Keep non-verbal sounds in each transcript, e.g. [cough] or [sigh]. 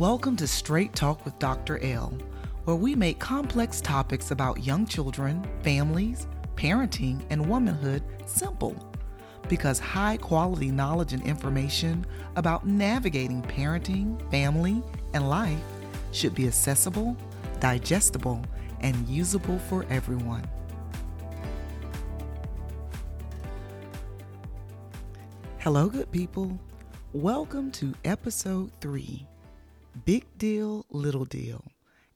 Welcome to Straight Talk with Dr. L, where we make complex topics about young children, families, parenting, and womanhood simple. Because high quality knowledge and information about navigating parenting, family, and life should be accessible, digestible, and usable for everyone. Hello, good people. Welcome to episode three Big Deal, Little Deal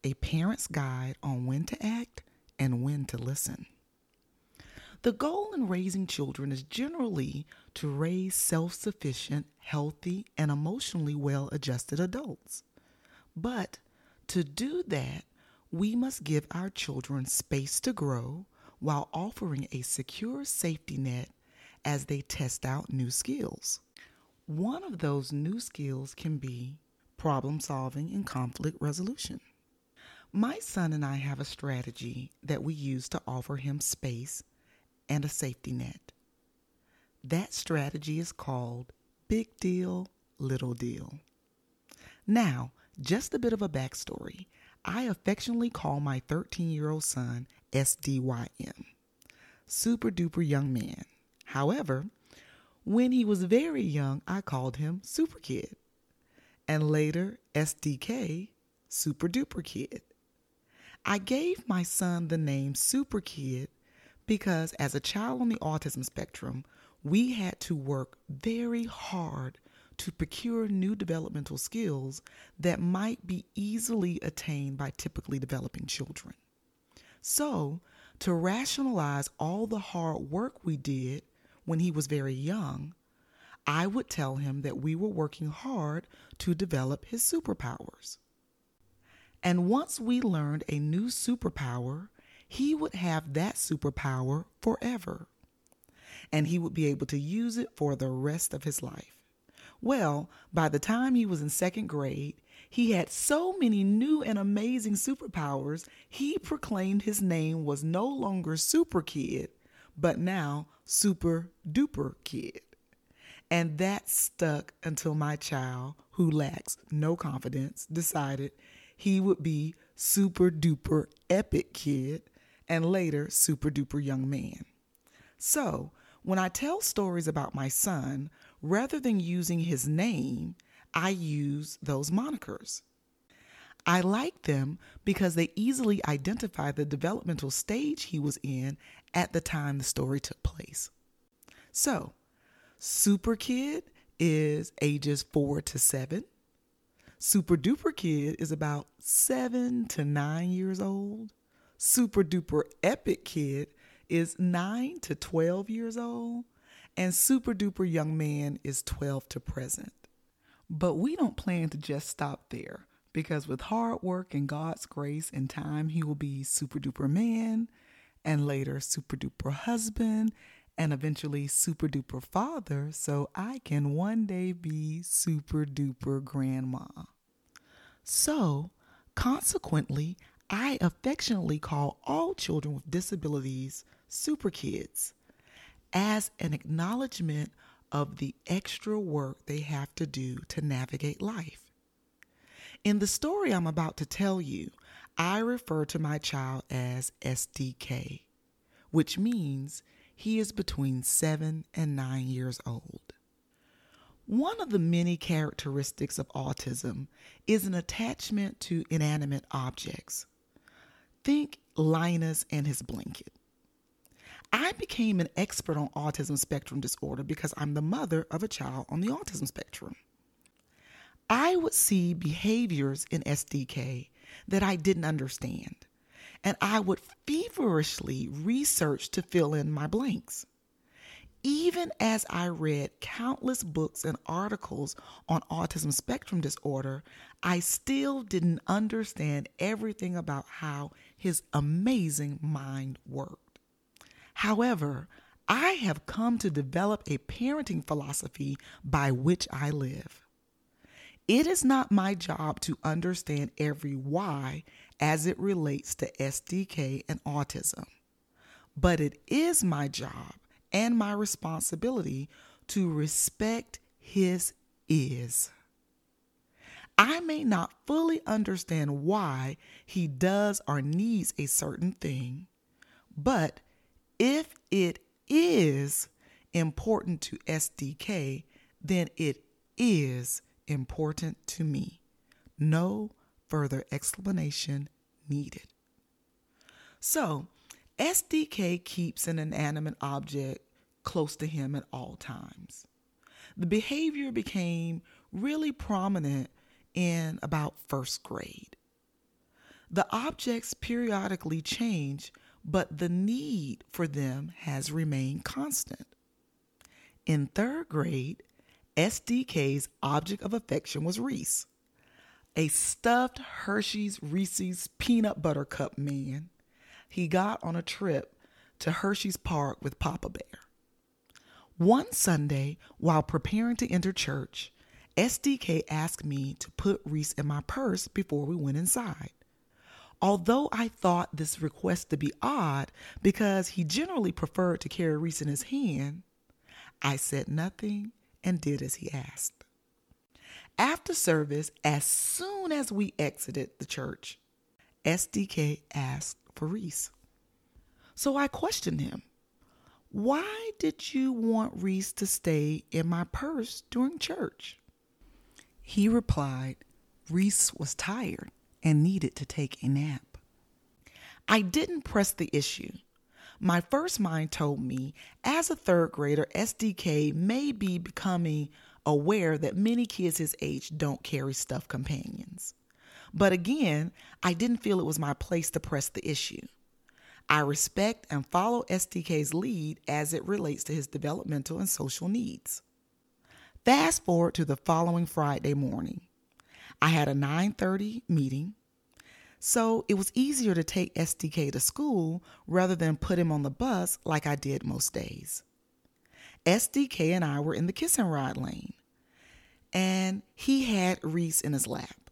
A Parent's Guide on When to Act and When to Listen. The goal in raising children is generally to raise self sufficient, healthy, and emotionally well adjusted adults. But to do that, we must give our children space to grow while offering a secure safety net as they test out new skills. One of those new skills can be problem solving and conflict resolution. My son and I have a strategy that we use to offer him space and a safety net. That strategy is called Big Deal, Little Deal. Now, just a bit of a backstory. I affectionately call my 13 year old son SDYM, super duper young man. However, when he was very young, I called him Super Kid, and later SDK, Super Duper Kid. I gave my son the name Super Kid because as a child on the autism spectrum, we had to work very hard to procure new developmental skills that might be easily attained by typically developing children. So, to rationalize all the hard work we did when he was very young, I would tell him that we were working hard to develop his superpowers. And once we learned a new superpower, he would have that superpower forever. And he would be able to use it for the rest of his life. Well, by the time he was in second grade, he had so many new and amazing superpowers, he proclaimed his name was no longer Super Kid, but now Super Duper Kid. And that stuck until my child, who lacks no confidence, decided he would be Super Duper Epic Kid and later Super Duper Young Man. So, when I tell stories about my son, rather than using his name, I use those monikers. I like them because they easily identify the developmental stage he was in at the time the story took place. So, Super Kid is ages four to seven. Super Duper Kid is about seven to nine years old. Super Duper Epic Kid is 9 to 12 years old, and Super Duper Young Man is 12 to present. But we don't plan to just stop there because with hard work and God's grace and time, he will be Super Duper Man and later Super Duper Husband and eventually Super Duper Father so I can one day be Super Duper Grandma. So, consequently, I affectionately call all children with disabilities super kids as an acknowledgement of the extra work they have to do to navigate life. In the story I'm about to tell you, I refer to my child as SDK, which means he is between seven and nine years old. One of the many characteristics of autism is an attachment to inanimate objects. Think Linus and his blanket. I became an expert on autism spectrum disorder because I'm the mother of a child on the autism spectrum. I would see behaviors in SDK that I didn't understand, and I would feverishly research to fill in my blanks. Even as I read countless books and articles on autism spectrum disorder, I still didn't understand everything about how his amazing mind worked. However, I have come to develop a parenting philosophy by which I live. It is not my job to understand every why as it relates to SDK and autism, but it is my job and my responsibility to respect his is. I may not fully understand why he does or needs a certain thing, but if it is important to SDK, then it is important to me. No further explanation needed. So, SDK keeps an inanimate object close to him at all times. The behavior became really prominent in about first grade. The objects periodically change, but the need for them has remained constant. In third grade, SDK's object of affection was Reese, a stuffed Hershey's Reese's peanut butter cup man he got on a trip to Hershey's Park with Papa Bear. One Sunday, while preparing to enter church, SDK asked me to put Reese in my purse before we went inside. Although I thought this request to be odd because he generally preferred to carry Reese in his hand, I said nothing and did as he asked. After service, as soon as we exited the church, SDK asked for Reese. So I questioned him. Why did you want Reese to stay in my purse during church? He replied, Reese was tired and needed to take a nap. I didn't press the issue. My first mind told me, as a third grader, SDK may be becoming aware that many kids his age don't carry stuffed companions. But again, I didn't feel it was my place to press the issue. I respect and follow SDK's lead as it relates to his developmental and social needs. Fast forward to the following Friday morning. I had a 9:30 meeting. So it was easier to take SDK to school rather than put him on the bus like I did most days. SDK and I were in the kiss and ride lane, and he had Reese in his lap.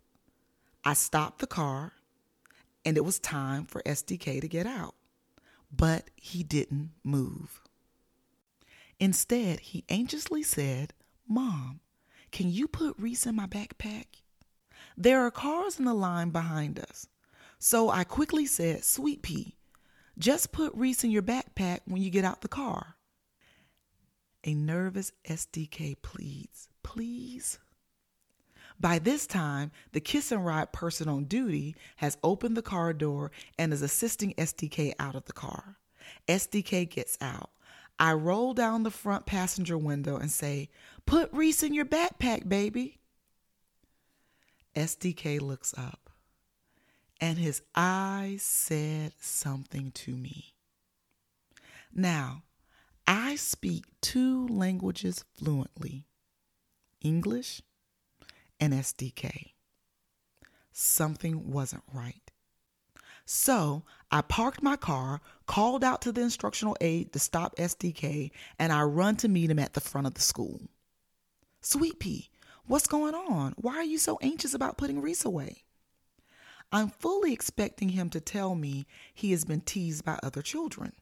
I stopped the car, and it was time for SDK to get out but he didn't move. Instead, he anxiously said, Mom, can you put Reese in my backpack? There are cars in the line behind us. So I quickly said, Sweet pea, just put Reese in your backpack when you get out the car. A nervous SDK pleads, Please? By this time, the kiss and ride person on duty has opened the car door and is assisting SDK out of the car. SDK gets out. I roll down the front passenger window and say, Put Reese in your backpack, baby. SDK looks up, and his eyes said something to me. Now, I speak two languages fluently English and SDK. Something wasn't right. So I parked my car, called out to the instructional aide to stop SDK, and I run to meet him at the front of the school. Sweet Pea, what's going on? Why are you so anxious about putting Reese away? I'm fully expecting him to tell me he has been teased by other children.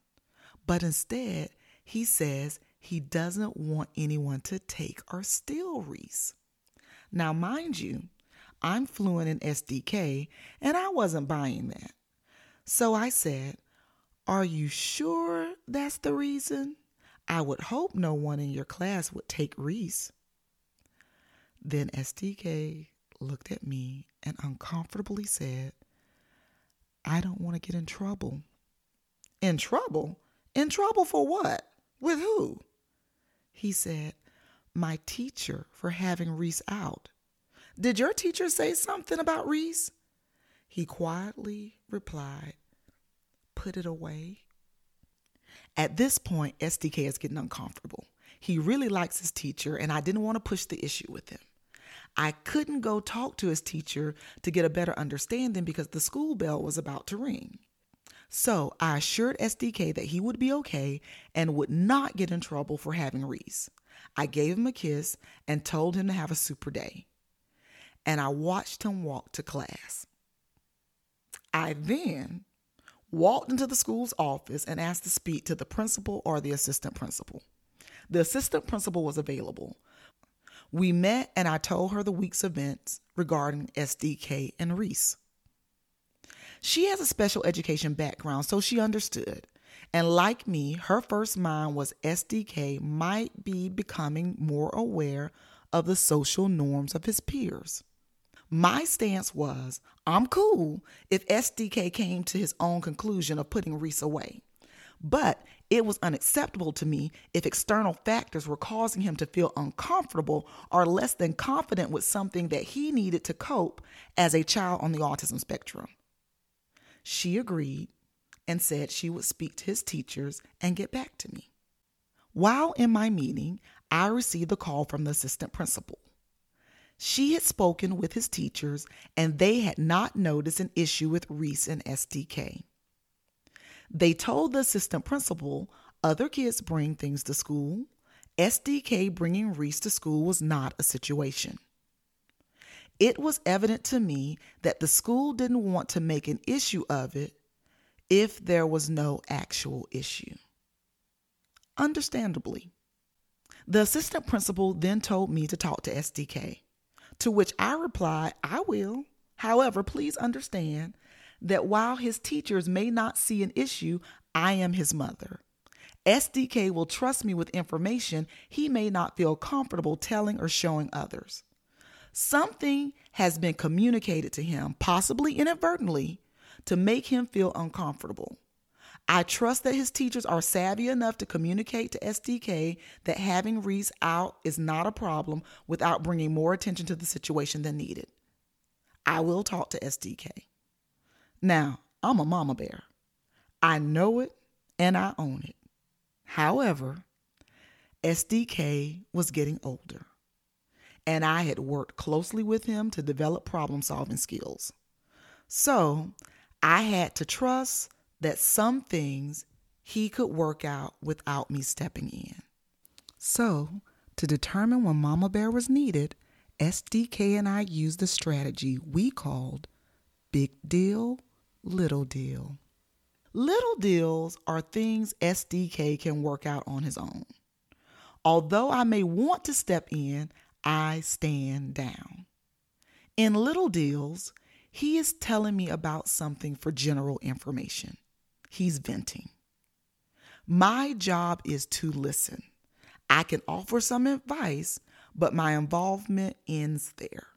But instead, he says he doesn't want anyone to take or steal Reese. Now, mind you, I'm fluent in SDK and I wasn't buying that. So I said, Are you sure that's the reason? I would hope no one in your class would take Reese. Then SDK looked at me and uncomfortably said, I don't want to get in trouble. In trouble? In trouble for what? With who? He said, my teacher for having Reese out. Did your teacher say something about Reese? He quietly replied, Put it away. At this point, SDK is getting uncomfortable. He really likes his teacher, and I didn't want to push the issue with him. I couldn't go talk to his teacher to get a better understanding because the school bell was about to ring. So I assured SDK that he would be okay and would not get in trouble for having Reese. I gave him a kiss and told him to have a super day. And I watched him walk to class. I then walked into the school's office and asked to speak to the principal or the assistant principal. The assistant principal was available. We met and I told her the week's events regarding SDK and Reese. She has a special education background, so she understood. And like me, her first mind was SDK might be becoming more aware of the social norms of his peers. My stance was I'm cool if SDK came to his own conclusion of putting Reese away. But it was unacceptable to me if external factors were causing him to feel uncomfortable or less than confident with something that he needed to cope as a child on the autism spectrum. She agreed and said she would speak to his teachers and get back to me. While in my meeting, I received a call from the assistant principal. She had spoken with his teachers and they had not noticed an issue with Reese and SDK. They told the assistant principal other kids bring things to school. SDK bringing Reese to school was not a situation. It was evident to me that the school didn't want to make an issue of it if there was no actual issue. Understandably. The assistant principal then told me to talk to SDK, to which I replied, I will. However, please understand that while his teachers may not see an issue, I am his mother. SDK will trust me with information he may not feel comfortable telling or showing others. Something has been communicated to him, possibly inadvertently, to make him feel uncomfortable. I trust that his teachers are savvy enough to communicate to SDK that having Reese out is not a problem without bringing more attention to the situation than needed. I will talk to SDK. Now, I'm a mama bear. I know it and I own it. However, SDK was getting older and I had worked closely with him to develop problem solving skills. So I had to trust that some things he could work out without me stepping in. So, to determine when Mama Bear was needed, SDK and I used a strategy we called Big Deal, Little Deal. Little deals are things SDK can work out on his own. Although I may want to step in, I stand down. In little deals, he is telling me about something for general information. He's venting. My job is to listen. I can offer some advice, but my involvement ends there.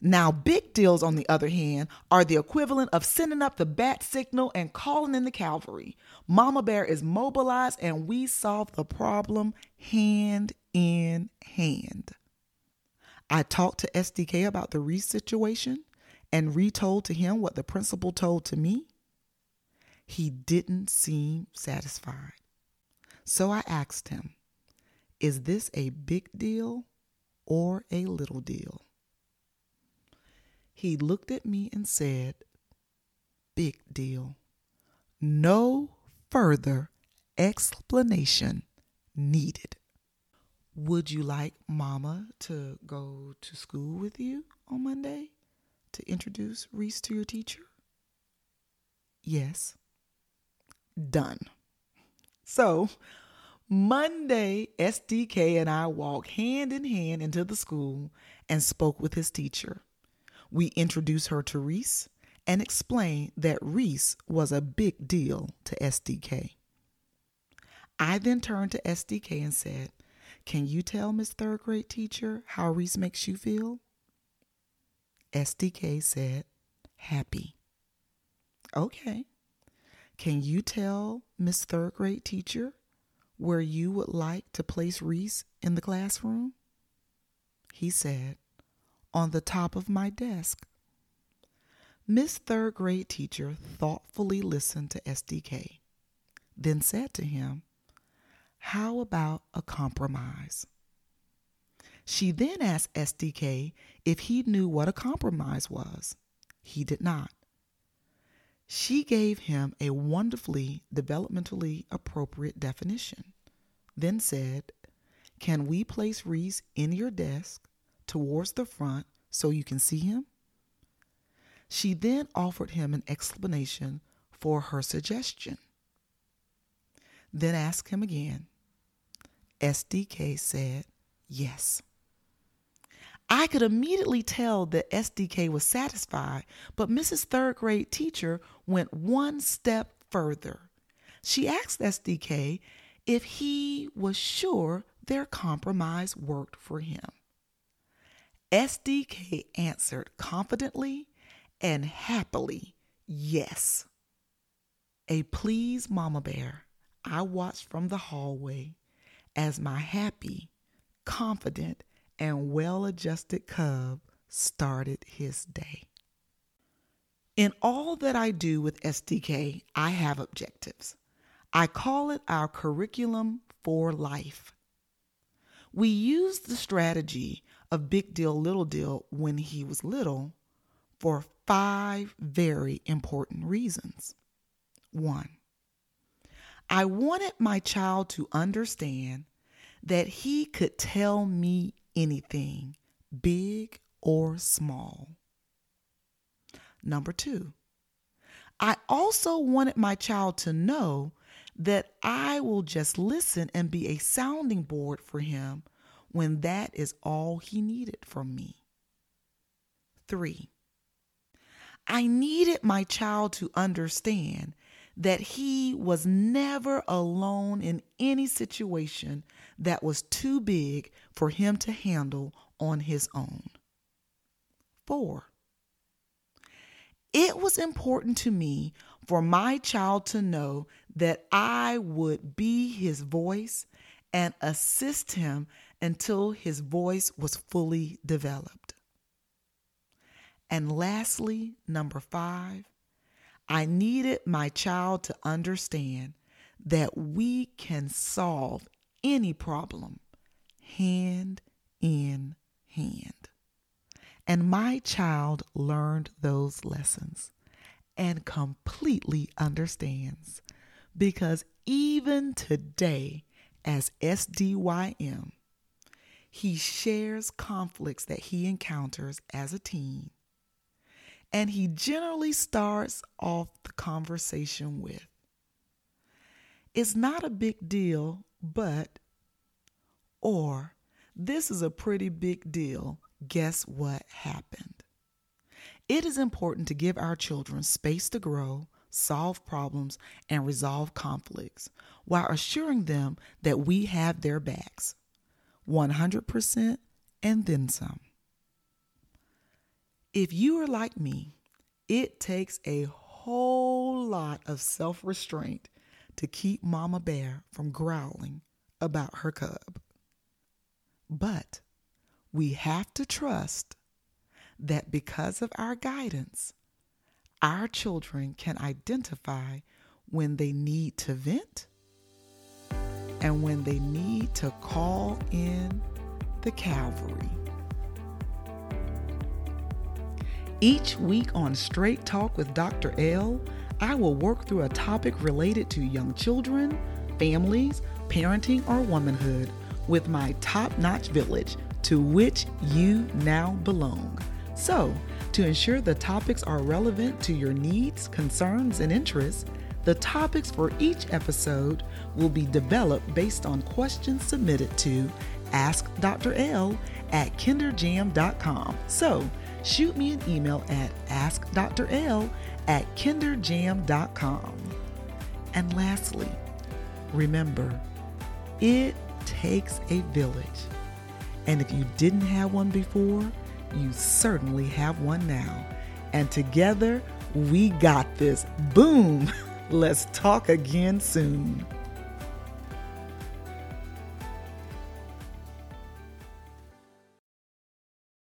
Now, big deals, on the other hand, are the equivalent of sending up the bat signal and calling in the cavalry. Mama Bear is mobilized and we solve the problem hand in hand. I talked to SDK about the Reese situation and retold to him what the principal told to me. He didn't seem satisfied. So I asked him, Is this a big deal or a little deal? He looked at me and said, Big deal. No further explanation needed. Would you like Mama to go to school with you on Monday to introduce Reese to your teacher? Yes. Done. So, Monday, SDK and I walked hand in hand into the school and spoke with his teacher. We introduced her to Reese and explained that Reese was a big deal to SDK. I then turned to SDK and said, Can you tell Miss Third Grade Teacher how Reese makes you feel? SDK said, Happy. Okay. Can you tell Miss Third Grade Teacher where you would like to place Reese in the classroom? He said, on the top of my desk. Miss Third Grade Teacher thoughtfully listened to SDK, then said to him, How about a compromise? She then asked SDK if he knew what a compromise was. He did not. She gave him a wonderfully developmentally appropriate definition, then said, Can we place Reese in your desk towards the front so you can see him? She then offered him an explanation for her suggestion. Then asked him again. SDK said, Yes. I could immediately tell that SDK was satisfied, but Mrs. Third Grade Teacher went one step further. She asked SDK if he was sure their compromise worked for him. SDK answered confidently and happily, yes. A pleased mama bear, I watched from the hallway as my happy, confident, and well adjusted cub started his day. In all that I do with SDK, I have objectives. I call it our curriculum for life. We used the strategy of big deal, little deal when he was little for five very important reasons. One, I wanted my child to understand that he could tell me anything, big or small. Number two, I also wanted my child to know that I will just listen and be a sounding board for him when that is all he needed from me. Three, I needed my child to understand that he was never alone in any situation that was too big for him to handle on his own. Four, it was important to me for my child to know that I would be his voice and assist him until his voice was fully developed. And lastly, number five, I needed my child to understand that we can solve any problem hand in hand. And my child learned those lessons and completely understands because even today, as SDYM, he shares conflicts that he encounters as a teen. And he generally starts off the conversation with, It's not a big deal, but, or, This is a pretty big deal. Guess what happened? It is important to give our children space to grow, solve problems, and resolve conflicts while assuring them that we have their backs 100% and then some. If you are like me, it takes a whole lot of self restraint to keep Mama Bear from growling about her cub. But we have to trust that because of our guidance, our children can identify when they need to vent and when they need to call in the cavalry. Each week on Straight Talk with Dr. L, I will work through a topic related to young children, families, parenting, or womanhood with my top notch village to which you now belong. So, to ensure the topics are relevant to your needs, concerns, and interests, the topics for each episode will be developed based on questions submitted to askdrl at kinderjam.com. So, shoot me an email at askdrl at kinderjam.com. And lastly, remember, it takes a village. And if you didn't have one before, you certainly have one now. And together, we got this. Boom! [laughs] Let's talk again soon.